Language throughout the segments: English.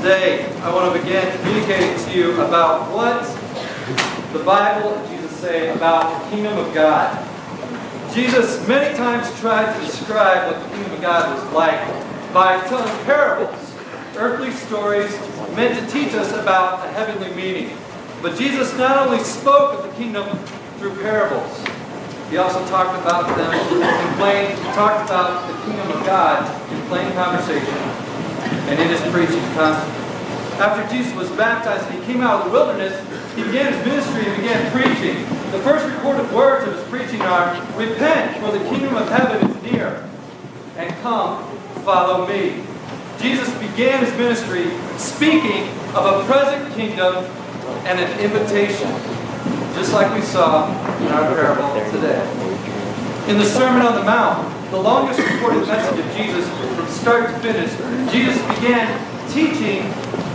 Today, I want to begin communicating to you about what the Bible and Jesus say about the kingdom of God. Jesus many times tried to describe what the kingdom of God was like by telling parables, earthly stories meant to teach us about a heavenly meaning. But Jesus not only spoke of the kingdom through parables, he also talked about them in plain, he talked about the kingdom of God in plain conversation and in his preaching constantly. After Jesus was baptized and he came out of the wilderness, he began his ministry and began preaching. The first recorded words of his preaching are, Repent, for the kingdom of heaven is near, and come, follow me. Jesus began his ministry speaking of a present kingdom and an invitation just like we saw in our parable today. In the Sermon on the Mount, the longest recorded message of Jesus from start to finish, Jesus began teaching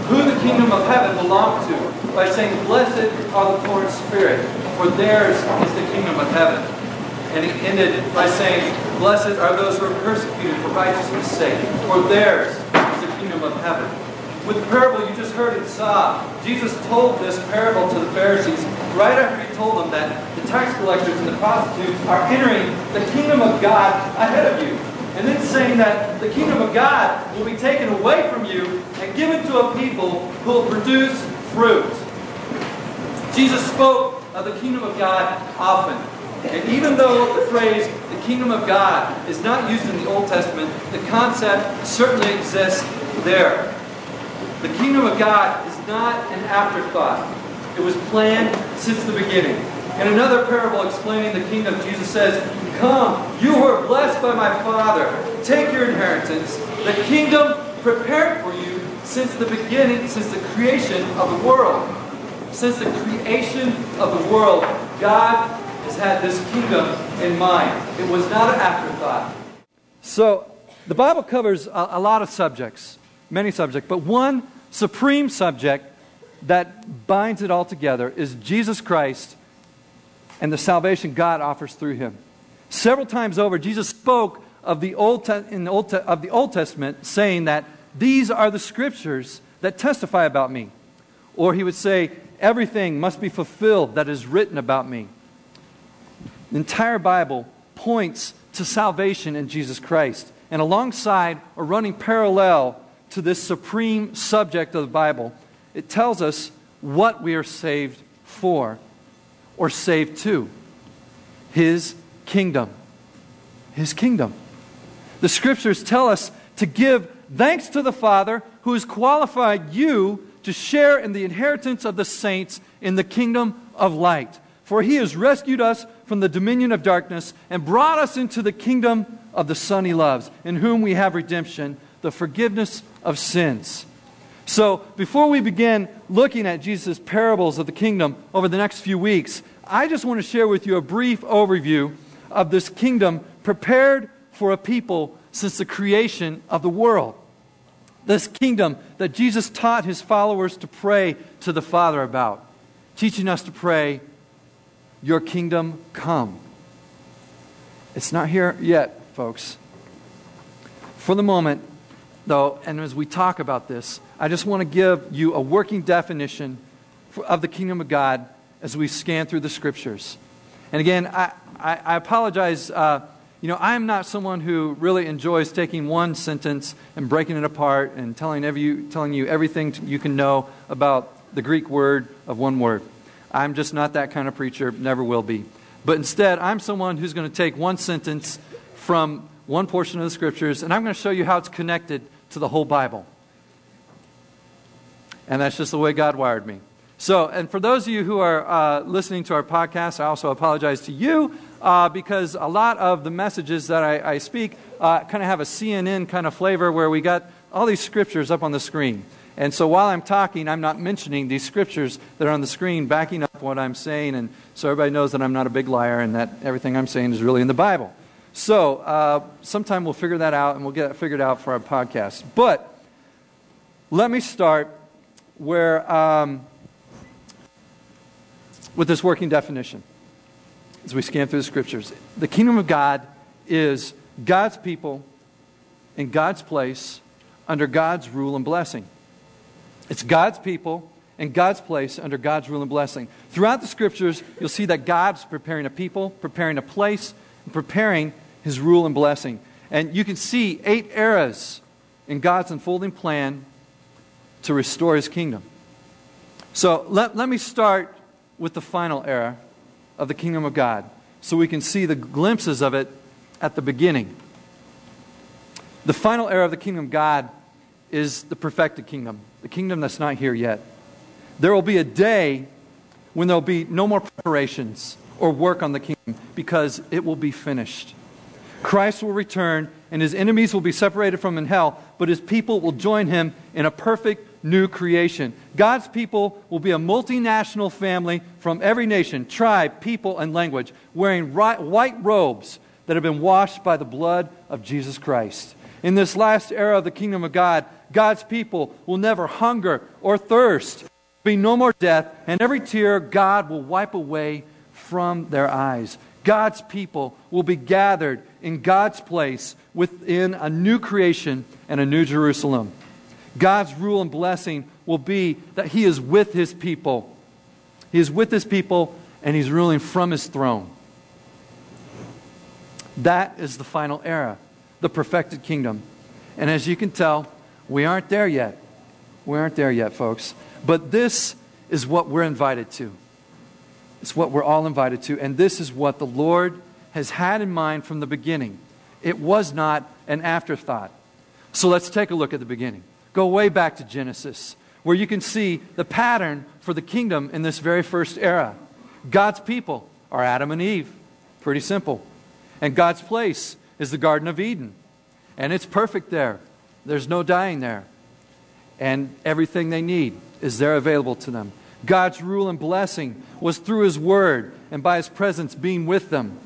who the kingdom of heaven belonged to by saying, Blessed are the poor in spirit, for theirs is the kingdom of heaven. And he ended by saying, Blessed are those who are persecuted for righteousness' sake, for theirs is the kingdom of heaven. With the parable you just heard and saw, Jesus told this parable to the Pharisees right after he told them that the tax collectors and the prostitutes are entering the kingdom of God ahead of you. And then saying that the kingdom of God will be taken away from you and given to a people who will produce fruit. Jesus spoke of the kingdom of God often. And even though the phrase the kingdom of God is not used in the Old Testament, the concept certainly exists there. The kingdom of God is not an afterthought. It was planned since the beginning. In another parable explaining the kingdom, Jesus says, Come, you who are blessed by my Father, take your inheritance, the kingdom prepared for you since the beginning, since the creation of the world. Since the creation of the world, God has had this kingdom in mind. It was not an afterthought. So, the Bible covers a, a lot of subjects, many subjects, but one supreme subject that binds it all together is Jesus Christ and the salvation God offers through him. Several times over, Jesus spoke of the Old, Te- in the Old Te- of the Old Testament, saying that these are the scriptures that testify about me. Or he would say, everything must be fulfilled that is written about me. The entire Bible points to salvation in Jesus Christ. And alongside, or running parallel to this supreme subject of the Bible, it tells us what we are saved for or saved to His kingdom. His kingdom. The scriptures tell us to give thanks to the Father who has qualified you to share in the inheritance of the saints in the kingdom of light. For he has rescued us from the dominion of darkness and brought us into the kingdom of the Son he loves, in whom we have redemption, the forgiveness of sins. So, before we begin looking at Jesus' parables of the kingdom over the next few weeks, I just want to share with you a brief overview of this kingdom prepared for a people since the creation of the world. This kingdom that Jesus taught his followers to pray to the Father about, teaching us to pray, Your kingdom come. It's not here yet, folks. For the moment, though, and as we talk about this, I just want to give you a working definition of the kingdom of God as we scan through the scriptures. And again, I, I, I apologize. Uh, you know, I'm not someone who really enjoys taking one sentence and breaking it apart and telling, every, telling you everything you can know about the Greek word of one word. I'm just not that kind of preacher, never will be. But instead, I'm someone who's going to take one sentence from one portion of the scriptures, and I'm going to show you how it's connected to the whole Bible. And that's just the way God wired me. So, and for those of you who are uh, listening to our podcast, I also apologize to you uh, because a lot of the messages that I, I speak uh, kind of have a CNN kind of flavor where we got all these scriptures up on the screen. And so while I'm talking, I'm not mentioning these scriptures that are on the screen backing up what I'm saying. And so everybody knows that I'm not a big liar and that everything I'm saying is really in the Bible. So uh, sometime we'll figure that out and we'll get it figured out for our podcast. But let me start where, um, with this working definition as we scan through the scriptures. The kingdom of God is God's people in God's place under God's rule and blessing. It's God's people in God's place under God's rule and blessing. Throughout the scriptures, you'll see that God's preparing a people, preparing a place, and preparing his rule and blessing. And you can see eight eras in God's unfolding plan to restore his kingdom. So let, let me start with the final era of the kingdom of God so we can see the glimpses of it at the beginning. The final era of the kingdom of God is the perfected kingdom, the kingdom that's not here yet. There will be a day when there will be no more preparations or work on the kingdom because it will be finished. Christ will return and his enemies will be separated from in hell, but his people will join him in a perfect new creation. God's people will be a multinational family from every nation, tribe, people, and language, wearing white robes that have been washed by the blood of Jesus Christ. In this last era of the kingdom of God, God's people will never hunger or thirst, There'll be no more death, and every tear God will wipe away from their eyes. God's people will be gathered in God's place within a new creation and a new Jerusalem. God's rule and blessing will be that He is with His people. He is with His people and He's ruling from His throne. That is the final era, the perfected kingdom. And as you can tell, we aren't there yet. We aren't there yet, folks. But this is what we're invited to. It's what we're all invited to. And this is what the Lord has had in mind from the beginning. It was not an afterthought. So let's take a look at the beginning. Go way back to Genesis, where you can see the pattern for the kingdom in this very first era. God's people are Adam and Eve. Pretty simple. And God's place is the Garden of Eden. And it's perfect there. There's no dying there. And everything they need is there available to them. God's rule and blessing was through His Word and by His presence being with them.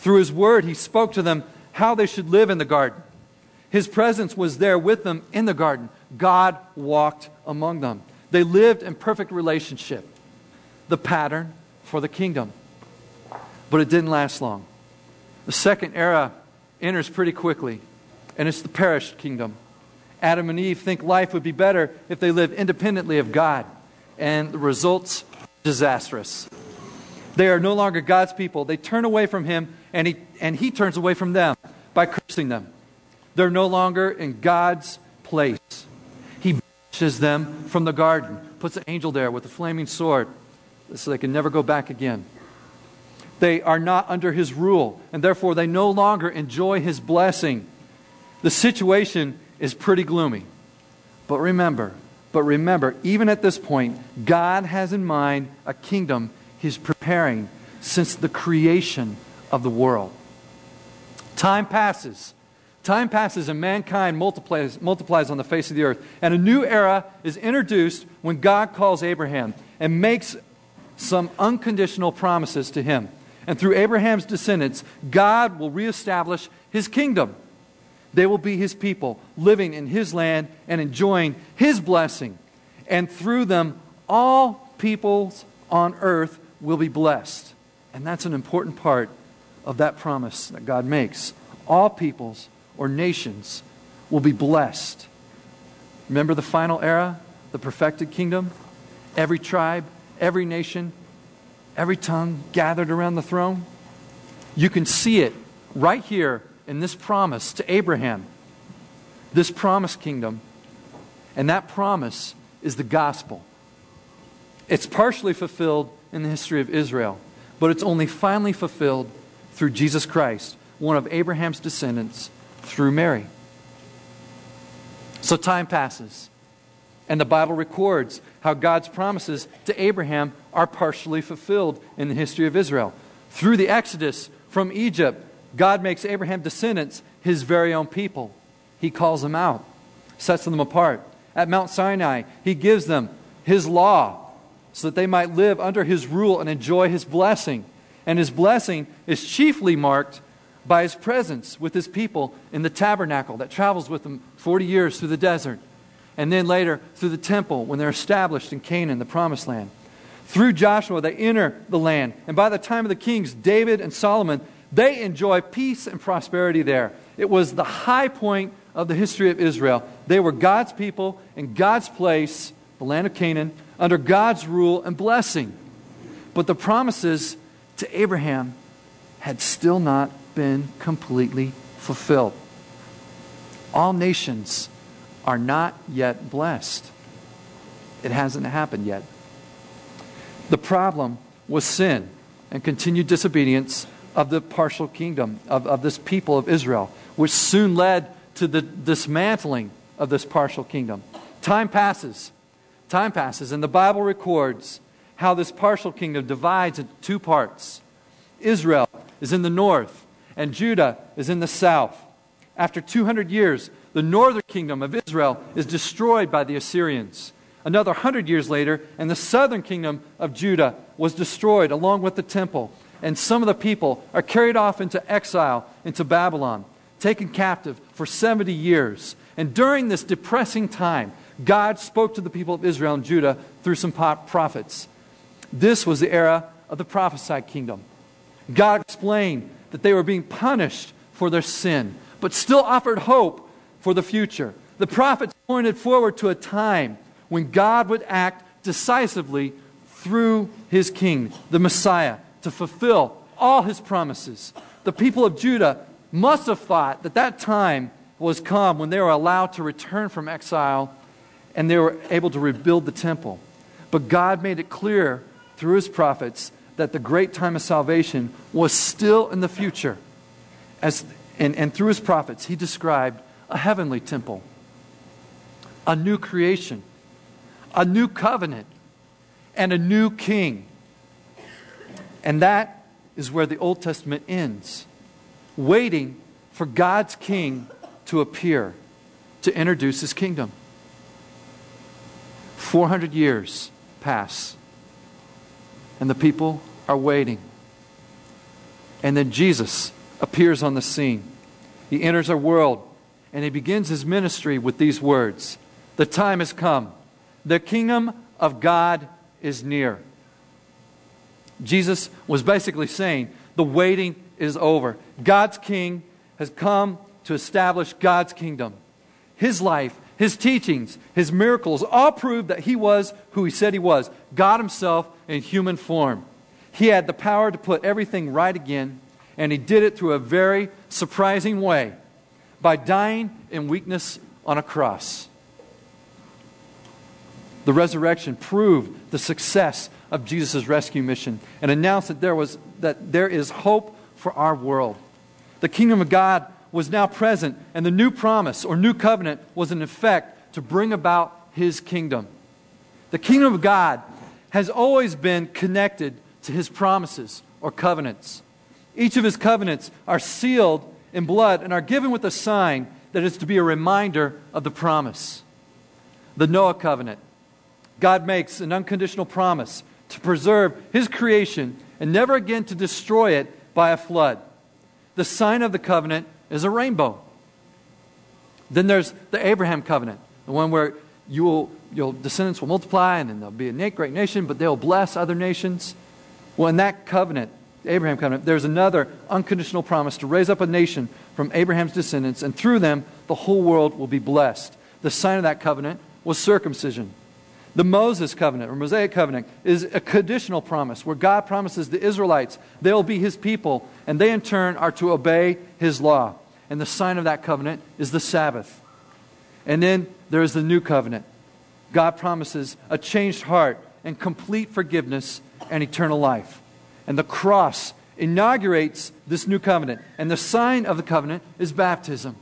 Through His Word, He spoke to them how they should live in the garden. His presence was there with them in the garden. God walked among them. They lived in perfect relationship, the pattern for the kingdom. But it didn't last long. The second era enters pretty quickly, and it's the perished kingdom. Adam and Eve think life would be better if they lived independently of God, and the results disastrous. They are no longer God's people. They turn away from Him, and He, and he turns away from them by cursing them. They're no longer in God's place. He banishes them from the garden, puts an angel there with a flaming sword so they can never go back again. They are not under his rule, and therefore they no longer enjoy his blessing. The situation is pretty gloomy. But remember, but remember, even at this point, God has in mind a kingdom he's preparing since the creation of the world. Time passes. Time passes and mankind multiplies, multiplies on the face of the earth. And a new era is introduced when God calls Abraham and makes some unconditional promises to him. And through Abraham's descendants, God will reestablish his kingdom. They will be his people, living in his land and enjoying his blessing. And through them, all peoples on earth will be blessed. And that's an important part of that promise that God makes. All peoples or nations will be blessed. Remember the final era, the perfected kingdom? Every tribe, every nation, every tongue gathered around the throne? You can see it right here in this promise to Abraham, this promised kingdom. And that promise is the gospel. It's partially fulfilled in the history of Israel, but it's only finally fulfilled through Jesus Christ, one of Abraham's descendants through Mary. So time passes, and the Bible records how God's promises to Abraham are partially fulfilled in the history of Israel. Through the Exodus from Egypt, God makes Abraham descendants his very own people. He calls them out, sets them apart. At Mount Sinai, he gives them his law so that they might live under his rule and enjoy his blessing. And his blessing is chiefly marked by his presence with his people in the tabernacle that travels with them 40 years through the desert. And then later through the temple when they're established in Canaan, the promised land. Through Joshua, they enter the land. And by the time of the kings, David and Solomon, they enjoy peace and prosperity there. It was the high point of the history of Israel. They were God's people in God's place the land of Canaan, under God's rule and blessing. But the promises to Abraham had still not been completely fulfilled. All nations are not yet blessed. It hasn't happened yet. The problem was sin and continued disobedience of the partial kingdom of, of this people of Israel, which soon led to the dismantling of this partial kingdom. Time passes. Time passes, and the Bible records how this partial kingdom divides into two parts. Israel is in the north, and Judah is in the south. After 200 years, the northern kingdom of Israel is destroyed by the Assyrians. Another hundred years later, and the southern kingdom of Judah was destroyed along with the temple. And some of the people are carried off into exile into Babylon, taken captive for 70 years. And during this depressing time, God spoke to the people of Israel and Judah through some prophets. This was the era of the prophesied kingdom. God explained that they were being punished for their sin, but still offered hope for the future. The prophets pointed forward to a time when God would act decisively through his king, the Messiah, to fulfill all his promises. The people of Judah must have thought that that time was come when they were allowed to return from exile and they were able to rebuild the temple. But God made it clear through his prophets that the great time of salvation was still in the future. As, and, and through his prophets, he described a heavenly temple, a new creation, a new covenant, and a new king. And that is where the Old Testament ends, waiting for God's king to appear, to introduce his kingdom. 400 years pass, and the people are waiting. And then Jesus appears on the scene. He enters our world and he begins his ministry with these words The time has come, the kingdom of God is near. Jesus was basically saying, The waiting is over. God's king has come to establish God's kingdom. His life, his teachings, his miracles all proved that he was who he said he was God himself in human form. He had the power to put everything right again, and he did it through a very surprising way by dying in weakness on a cross. The resurrection proved the success of Jesus' rescue mission and announced that there, was, that there is hope for our world. The kingdom of God was now present, and the new promise or new covenant was in effect to bring about his kingdom. The kingdom of God has always been connected to his promises or covenants. Each of his covenants are sealed in blood and are given with a sign that is to be a reminder of the promise. The Noah covenant. God makes an unconditional promise to preserve his creation and never again to destroy it by a flood. The sign of the covenant is a rainbow. Then there's the Abraham covenant, the one where you will, your descendants will multiply and then there'll be a great nation, but they'll bless other nations. Well, in that covenant, Abraham covenant, there's another unconditional promise to raise up a nation from Abraham's descendants, and through them the whole world will be blessed. The sign of that covenant was circumcision. The Moses covenant or Mosaic covenant is a conditional promise where God promises the Israelites they'll be his people and they in turn are to obey his law. And the sign of that covenant is the Sabbath. And then there is the new covenant. God promises a changed heart and complete forgiveness and eternal life. And the cross inaugurates this new covenant. And the sign of the covenant is baptism.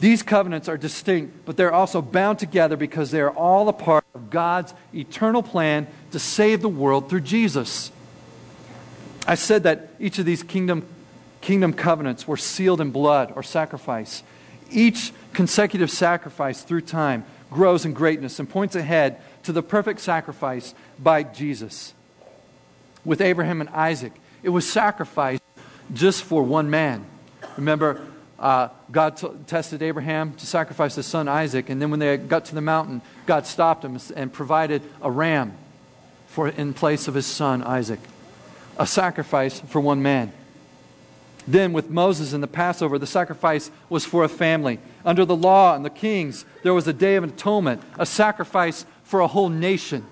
These covenants are distinct, but they're also bound together because they are all a part God's eternal plan to save the world through Jesus. I said that each of these kingdom, kingdom covenants were sealed in blood or sacrifice. Each consecutive sacrifice through time grows in greatness and points ahead to the perfect sacrifice by Jesus with Abraham and Isaac. It was sacrificed just for one man. Remember, uh, God t- tested Abraham to sacrifice his son Isaac, and then when they got to the mountain, God stopped him and provided a ram for, in place of his son Isaac. A sacrifice for one man. Then, with Moses and the Passover, the sacrifice was for a family. Under the law and the kings, there was a day of atonement, a sacrifice for a whole nation.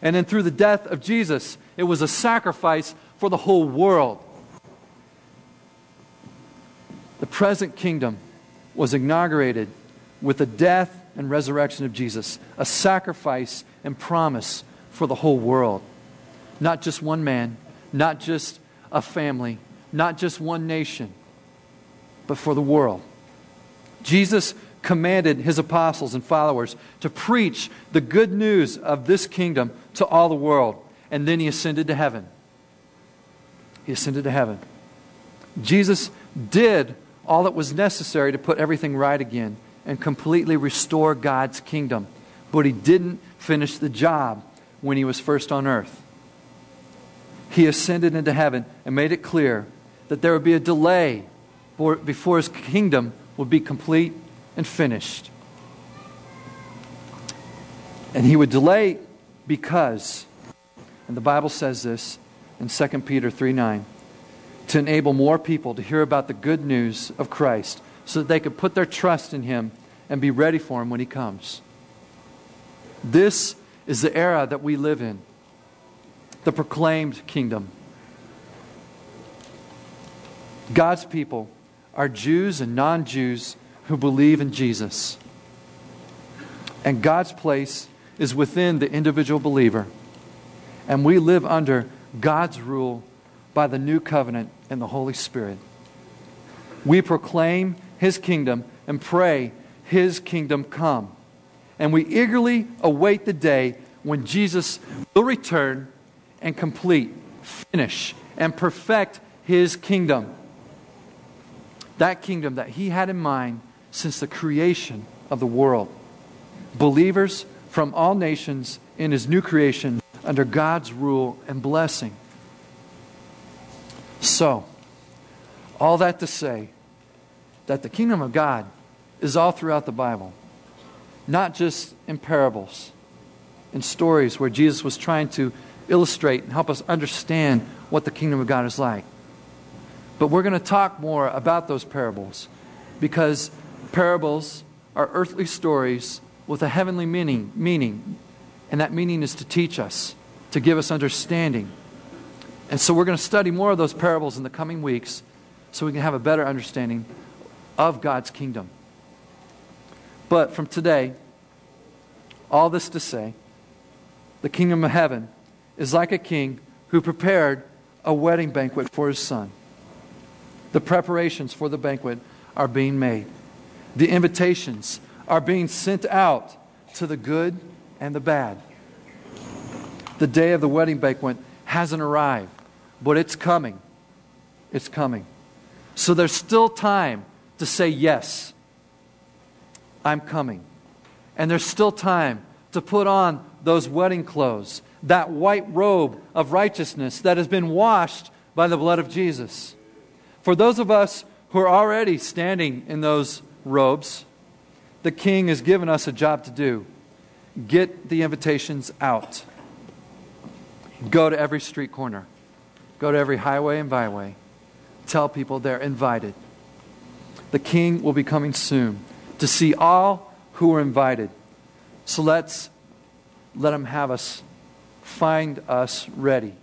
And then, through the death of Jesus, it was a sacrifice for the whole world. The present kingdom was inaugurated with the death and resurrection of Jesus, a sacrifice and promise for the whole world. Not just one man, not just a family, not just one nation, but for the world. Jesus commanded his apostles and followers to preach the good news of this kingdom to all the world, and then he ascended to heaven. He ascended to heaven. Jesus did all that was necessary to put everything right again and completely restore God's kingdom, but he didn't finish the job when he was first on earth. He ascended into heaven and made it clear that there would be a delay before his kingdom would be complete and finished. And he would delay because, and the Bible says this in 2 Peter 3 9, to enable more people to hear about the good news of Christ so that they could put their trust in him and be ready for him when he comes. This is the era that we live in the proclaimed kingdom. God's people are Jews and non Jews who believe in Jesus. And God's place is within the individual believer. And we live under God's rule by the new covenant and the Holy Spirit. We proclaim His kingdom and pray His kingdom come. And we eagerly await the day when Jesus will return and complete, finish, and perfect His kingdom that kingdom that he had in mind since the creation of the world. Believers from all nations in his new creation under God's rule and blessing. So, all that to say that the kingdom of God is all throughout the Bible, not just in parables, in stories where Jesus was trying to illustrate and help us understand what the kingdom of God is like. But we're going to talk more about those parables because parables are earthly stories with a heavenly meaning, meaning. And that meaning is to teach us, to give us understanding. And so we're going to study more of those parables in the coming weeks so we can have a better understanding of God's kingdom. But from today, all this to say, the kingdom of heaven is like a king who prepared a wedding banquet for his son. The preparations for the banquet are being made. The invitations are being sent out to the good and the bad. The day of the wedding banquet hasn't arrived, but it's coming. It's coming. So there's still time to say, Yes, I'm coming. And there's still time to put on those wedding clothes, that white robe of righteousness that has been washed by the blood of Jesus. For those of us who are already standing in those robes, the king has given us a job to do. Get the invitations out. Go to every street corner. Go to every highway and byway. Tell people they're invited. The king will be coming soon to see all who are invited. So let's let him have us, find us ready.